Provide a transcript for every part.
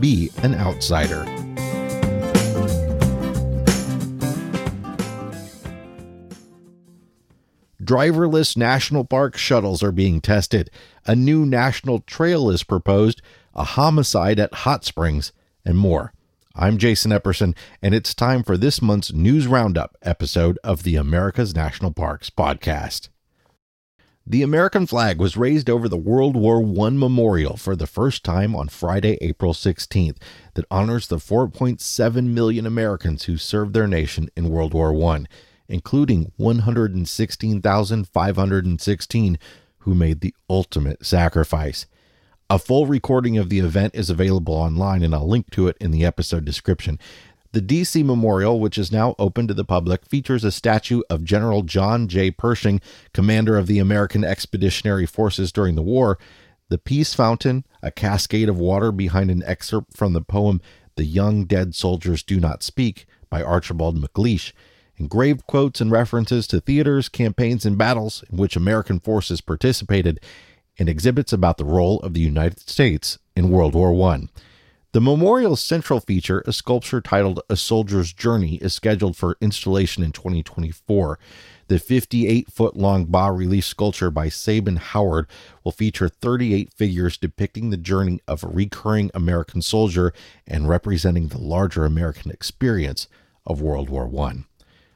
Be an outsider. Driverless national park shuttles are being tested. A new national trail is proposed, a homicide at Hot Springs, and more. I'm Jason Epperson, and it's time for this month's News Roundup episode of the America's National Parks podcast. The American flag was raised over the World War I memorial for the first time on Friday, April 16th, that honors the 4.7 million Americans who served their nation in World War I, including 116,516 who made the ultimate sacrifice. A full recording of the event is available online, and I'll link to it in the episode description. The DC Memorial, which is now open to the public, features a statue of General John J. Pershing, commander of the American Expeditionary Forces during the war, the Peace Fountain, a cascade of water behind an excerpt from the poem The Young Dead Soldiers Do Not Speak by Archibald MacLeish, engraved quotes and references to theaters, campaigns, and battles in which American forces participated, and exhibits about the role of the United States in World War I. The memorial's central feature, a sculpture titled A Soldier's Journey, is scheduled for installation in 2024. The 58 foot long bas relief sculpture by Sabin Howard will feature 38 figures depicting the journey of a recurring American soldier and representing the larger American experience of World War I.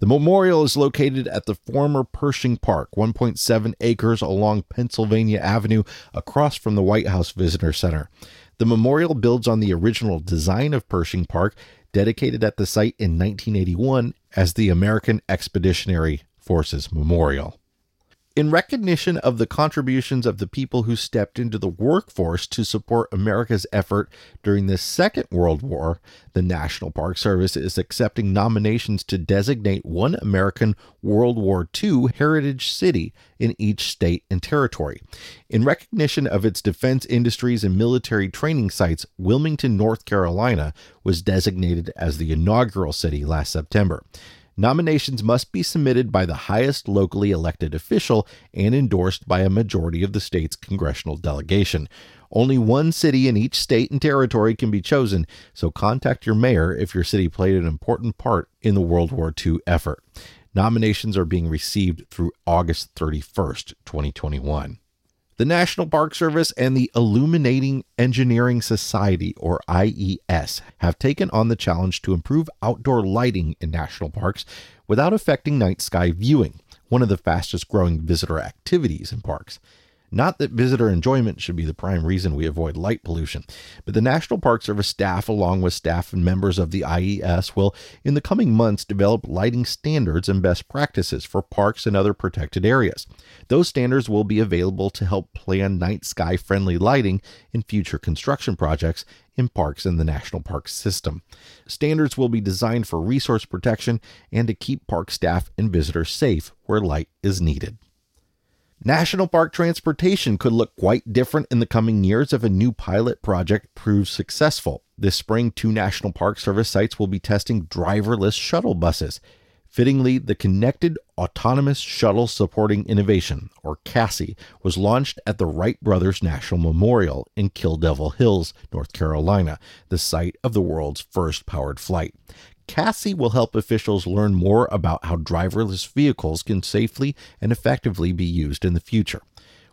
The memorial is located at the former Pershing Park, 1.7 acres along Pennsylvania Avenue, across from the White House Visitor Center. The memorial builds on the original design of Pershing Park, dedicated at the site in 1981 as the American Expeditionary Forces Memorial. In recognition of the contributions of the people who stepped into the workforce to support America's effort during the Second World War, the National Park Service is accepting nominations to designate one American World War II heritage city in each state and territory. In recognition of its defense industries and military training sites, Wilmington, North Carolina was designated as the inaugural city last September. Nominations must be submitted by the highest locally elected official and endorsed by a majority of the state's congressional delegation. Only one city in each state and territory can be chosen, so contact your mayor if your city played an important part in the World War II effort. Nominations are being received through August 31st, 2021. The National Park Service and the Illuminating Engineering Society, or IES, have taken on the challenge to improve outdoor lighting in national parks without affecting night sky viewing, one of the fastest growing visitor activities in parks. Not that visitor enjoyment should be the prime reason we avoid light pollution, but the National Park Service staff, along with staff and members of the IES, will in the coming months develop lighting standards and best practices for parks and other protected areas. Those standards will be available to help plan night sky friendly lighting in future construction projects in parks in the national park system. Standards will be designed for resource protection and to keep park staff and visitors safe where light is needed. National park transportation could look quite different in the coming years if a new pilot project proves successful. This spring, two National Park Service sites will be testing driverless shuttle buses. Fittingly, the Connected Autonomous Shuttle Supporting Innovation, or CASSI, was launched at the Wright Brothers National Memorial in Kill Devil Hills, North Carolina, the site of the world's first powered flight. CASSI will help officials learn more about how driverless vehicles can safely and effectively be used in the future.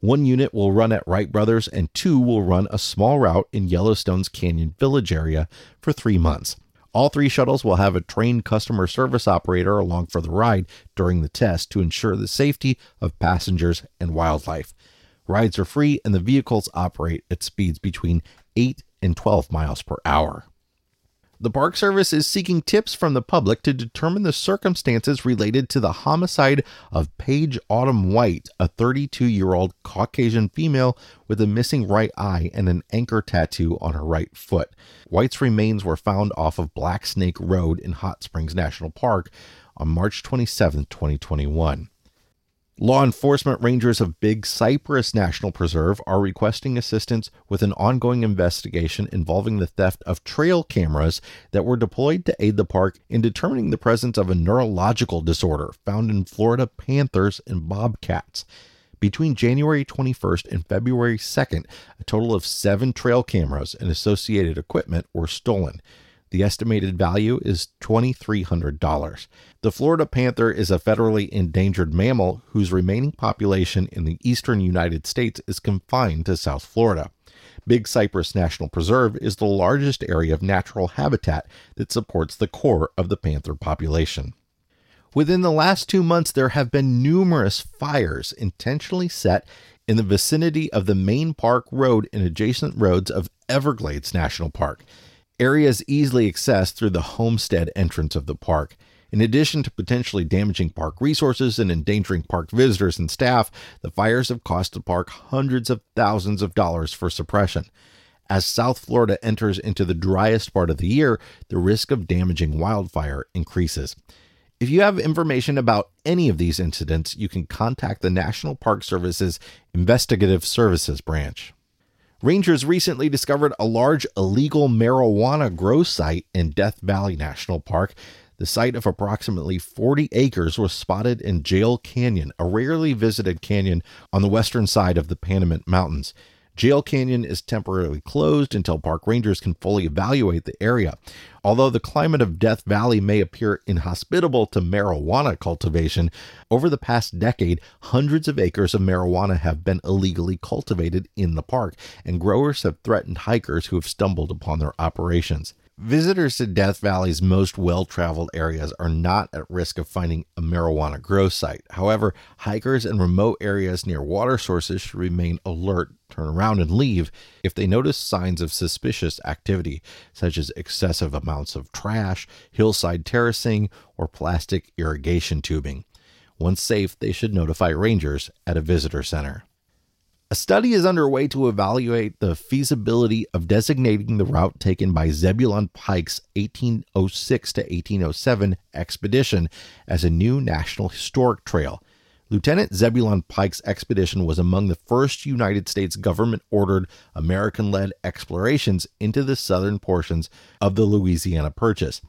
One unit will run at Wright Brothers, and two will run a small route in Yellowstone's Canyon Village area for three months. All three shuttles will have a trained customer service operator along for the ride during the test to ensure the safety of passengers and wildlife. Rides are free, and the vehicles operate at speeds between 8 and 12 miles per hour. The Park Service is seeking tips from the public to determine the circumstances related to the homicide of Paige Autumn White, a 32 year old Caucasian female with a missing right eye and an anchor tattoo on her right foot. White's remains were found off of Black Snake Road in Hot Springs National Park on March 27, 2021. Law enforcement rangers of Big Cypress National Preserve are requesting assistance with an ongoing investigation involving the theft of trail cameras that were deployed to aid the park in determining the presence of a neurological disorder found in Florida panthers and bobcats. Between January 21st and February 2nd, a total of seven trail cameras and associated equipment were stolen. The estimated value is $2,300. The Florida panther is a federally endangered mammal whose remaining population in the eastern United States is confined to South Florida. Big Cypress National Preserve is the largest area of natural habitat that supports the core of the panther population. Within the last two months, there have been numerous fires intentionally set in the vicinity of the main park road and adjacent roads of Everglades National Park areas easily accessed through the homestead entrance of the park. In addition to potentially damaging park resources and endangering park visitors and staff, the fires have cost the park hundreds of thousands of dollars for suppression. As South Florida enters into the driest part of the year, the risk of damaging wildfire increases. If you have information about any of these incidents, you can contact the National Park Service's Investigative Services Branch. Rangers recently discovered a large illegal marijuana grow site in Death Valley National Park. The site of approximately 40 acres was spotted in Jail Canyon, a rarely visited canyon on the western side of the Panamint Mountains. Jail Canyon is temporarily closed until park rangers can fully evaluate the area. Although the climate of Death Valley may appear inhospitable to marijuana cultivation, over the past decade, hundreds of acres of marijuana have been illegally cultivated in the park, and growers have threatened hikers who have stumbled upon their operations. Visitors to Death Valley's most well traveled areas are not at risk of finding a marijuana grow site. However, hikers in remote areas near water sources should remain alert, turn around, and leave if they notice signs of suspicious activity, such as excessive amounts of trash, hillside terracing, or plastic irrigation tubing. Once safe, they should notify rangers at a visitor center. A study is underway to evaluate the feasibility of designating the route taken by Zebulon Pike's 1806 to 1807 expedition as a new National Historic Trail. Lieutenant Zebulon Pike's expedition was among the first United States government ordered American led explorations into the southern portions of the Louisiana Purchase.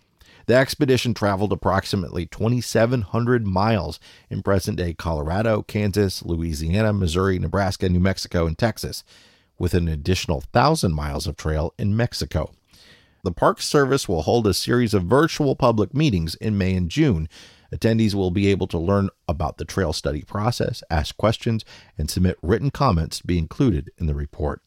The expedition traveled approximately 2,700 miles in present day Colorado, Kansas, Louisiana, Missouri, Nebraska, New Mexico, and Texas, with an additional 1,000 miles of trail in Mexico. The Park Service will hold a series of virtual public meetings in May and June. Attendees will be able to learn about the trail study process, ask questions, and submit written comments to be included in the report.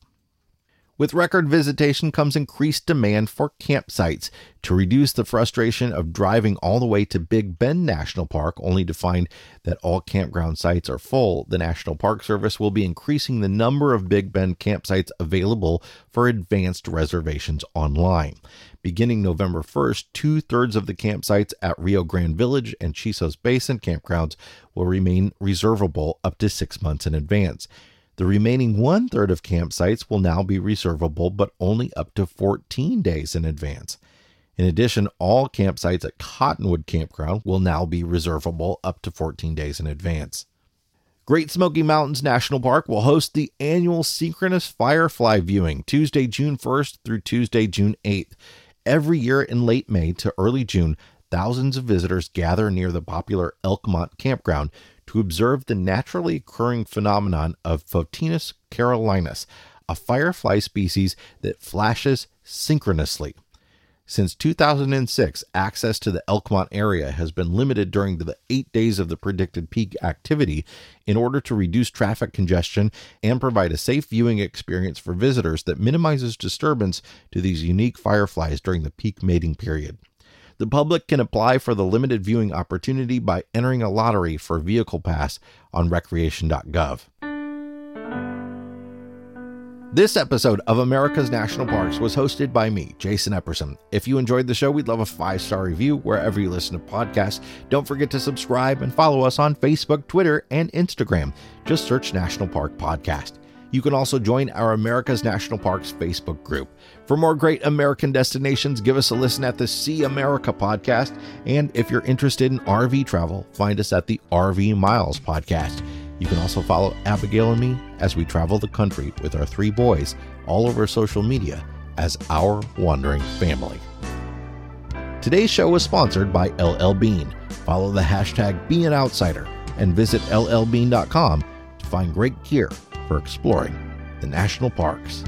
With record visitation comes increased demand for campsites to reduce the frustration of driving all the way to Big Bend National Park only to find that all campground sites are full. The National Park Service will be increasing the number of Big Bend campsites available for advanced reservations online. Beginning November 1st, two thirds of the campsites at Rio Grande Village and Chisos Basin campgrounds will remain reservable up to six months in advance. The remaining one third of campsites will now be reservable, but only up to 14 days in advance. In addition, all campsites at Cottonwood Campground will now be reservable up to 14 days in advance. Great Smoky Mountains National Park will host the annual synchronous firefly viewing Tuesday, June 1st through Tuesday, June 8th. Every year in late May to early June, thousands of visitors gather near the popular Elkmont Campground to observe the naturally occurring phenomenon of Photinus carolinus, a firefly species that flashes synchronously. Since 2006, access to the Elkmont area has been limited during the eight days of the predicted peak activity in order to reduce traffic congestion and provide a safe viewing experience for visitors that minimizes disturbance to these unique fireflies during the peak mating period. The public can apply for the limited viewing opportunity by entering a lottery for Vehicle Pass on recreation.gov. This episode of America's National Parks was hosted by me, Jason Epperson. If you enjoyed the show, we'd love a five star review wherever you listen to podcasts. Don't forget to subscribe and follow us on Facebook, Twitter, and Instagram. Just search National Park Podcast. You can also join our America's National Parks Facebook group. For more great American destinations, give us a listen at the See America podcast. And if you're interested in RV travel, find us at the RV Miles podcast. You can also follow Abigail and me as we travel the country with our three boys all over social media as our wandering family. Today's show was sponsored by LL Bean. Follow the hashtag Be an Outsider and visit llbean.com to find great gear for exploring the national parks.